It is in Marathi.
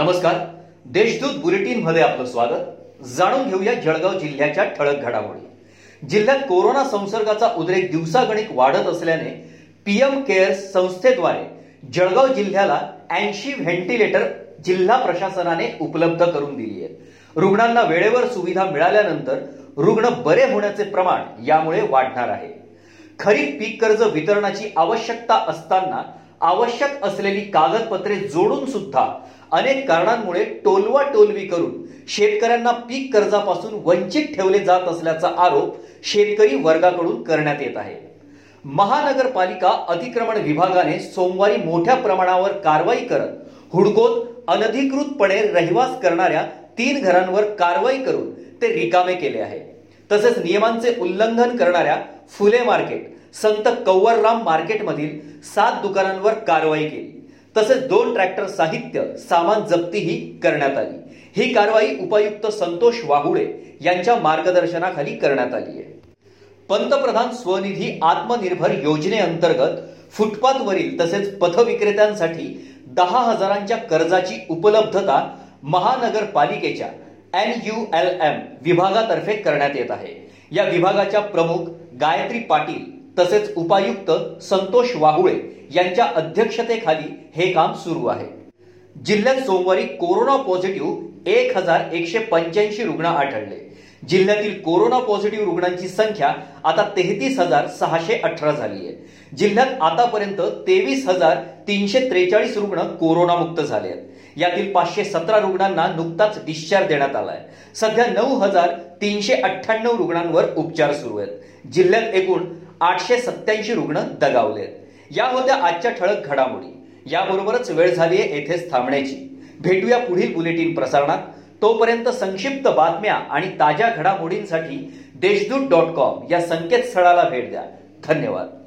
नमस्कार. देशदूत बुलेटिनमध्ये आपलं स्वागत. जाणून घेऊया जळगाव जिल्ह्याच्या ठळक घडामोडी. जिल्ह्यात कोरोना संसर्गाचा उद्रेक दिवसागणिक वाढत असल्याने पीएम केअर्स संस्थेद्वारे जळगाव जिल्ह्याला ऐंशी व्हेंटिलेटर जिल्हा प्रशासनाने उपलब्ध करून दिली आहेत. रुग्णांना वेळेवर सुविधा मिळाल्यानंतर रुग्ण बरे होण्याचे प्रमाण यामुळे वाढणार आहे. खरीप पीक कर्ज वितरणाची आवश्यकता असताना आवश्यक असलेली कागदपत्रे जोडून सुद्धा अनेक कारणांमुळे टोलवा टोलवी करून शेतकऱ्यांना पीक कर्जापासून वंचित ठेवले जात असल्याचा आरोप शेतकरी वर्गाकडून करण्यात येत आहे. महानगरपालिका अतिक्रमण विभागाने सोमवारी मोठ्या प्रमाणावर कारवाई करत हुडकोत अनधिकृतपणे रहिवास करणाऱ्या तीन घरांवर कारवाई करून ते रिकामे केले आहे. तसेच नियमांचे उल्लंघन करणाऱ्या फुले मार्केट संत कौवरराम मार्केटमधील सात दुकानांवर कारवाई केली. तसेच दोन ट्रॅक्टर साहित्य सामान जप्तीही करण्यात आली. ही कारवाई उपायुक्त संतोष वाहुळे यांच्या मार्गदर्शनाखाली करण्यात आली आहे. पंतप्रधान स्वनिधी आत्मनिर्भर योजनेअंतर्गत फुटपाथवरील तसेच पथविक्रेत्यांसाठी दहा हजारांच्या कर्जाची उपलब्धता महानगरपालिकेच्या एन यू एल एम विभागातर्फे करण्यात येत आहे. या विभागाच्या प्रमुख गायत्री पाटील तसेच उपायुक्त संतोष वाहुळे यांच्या अध्यक्षतेखाली हे काम सुरू आहे. जिल्ह्यात सोमवारी कोरोना पॉझिटिव्ह एक हजार एकशे पंच्याऐंशी रुग्ण आढळले. जिल्ह्यातील कोरोना पॉझिटिव्ह रुग्णांची संख्या आता तेहतीस हजार सहाशे अठरा झाली आहे. जिल्ह्यात आतापर्यंत तेवीस हजार तीनशे त्रेचाळीस रुग्ण कोरोनामुक्त झाले आहेत. यातील पाचशे सतरा रुग्णांना नुकताच डिस्चार्ज देण्यात आलाय. सध्या नऊ हजार तीनशे अठ्ठ्याण्णव रुग्णांवर उपचार सुरू आहेत. जिल्ह्यात एकूण आठशे सत्याऐंशी रुग्ण दगावलेत या होत्या आजच्या ठळक घडामोडी. याबरोबरच वेळ झाली आहे येथेच थांबण्याची. भेटूया पुढील बुलेटिन प्रसारणात. तोपर्यंत संक्षिप्त बातम्या आणि ताज्या घडामोडींसाठी देशदूत डॉट कॉम या संकेतस्थळाला भेट द्या. धन्यवाद.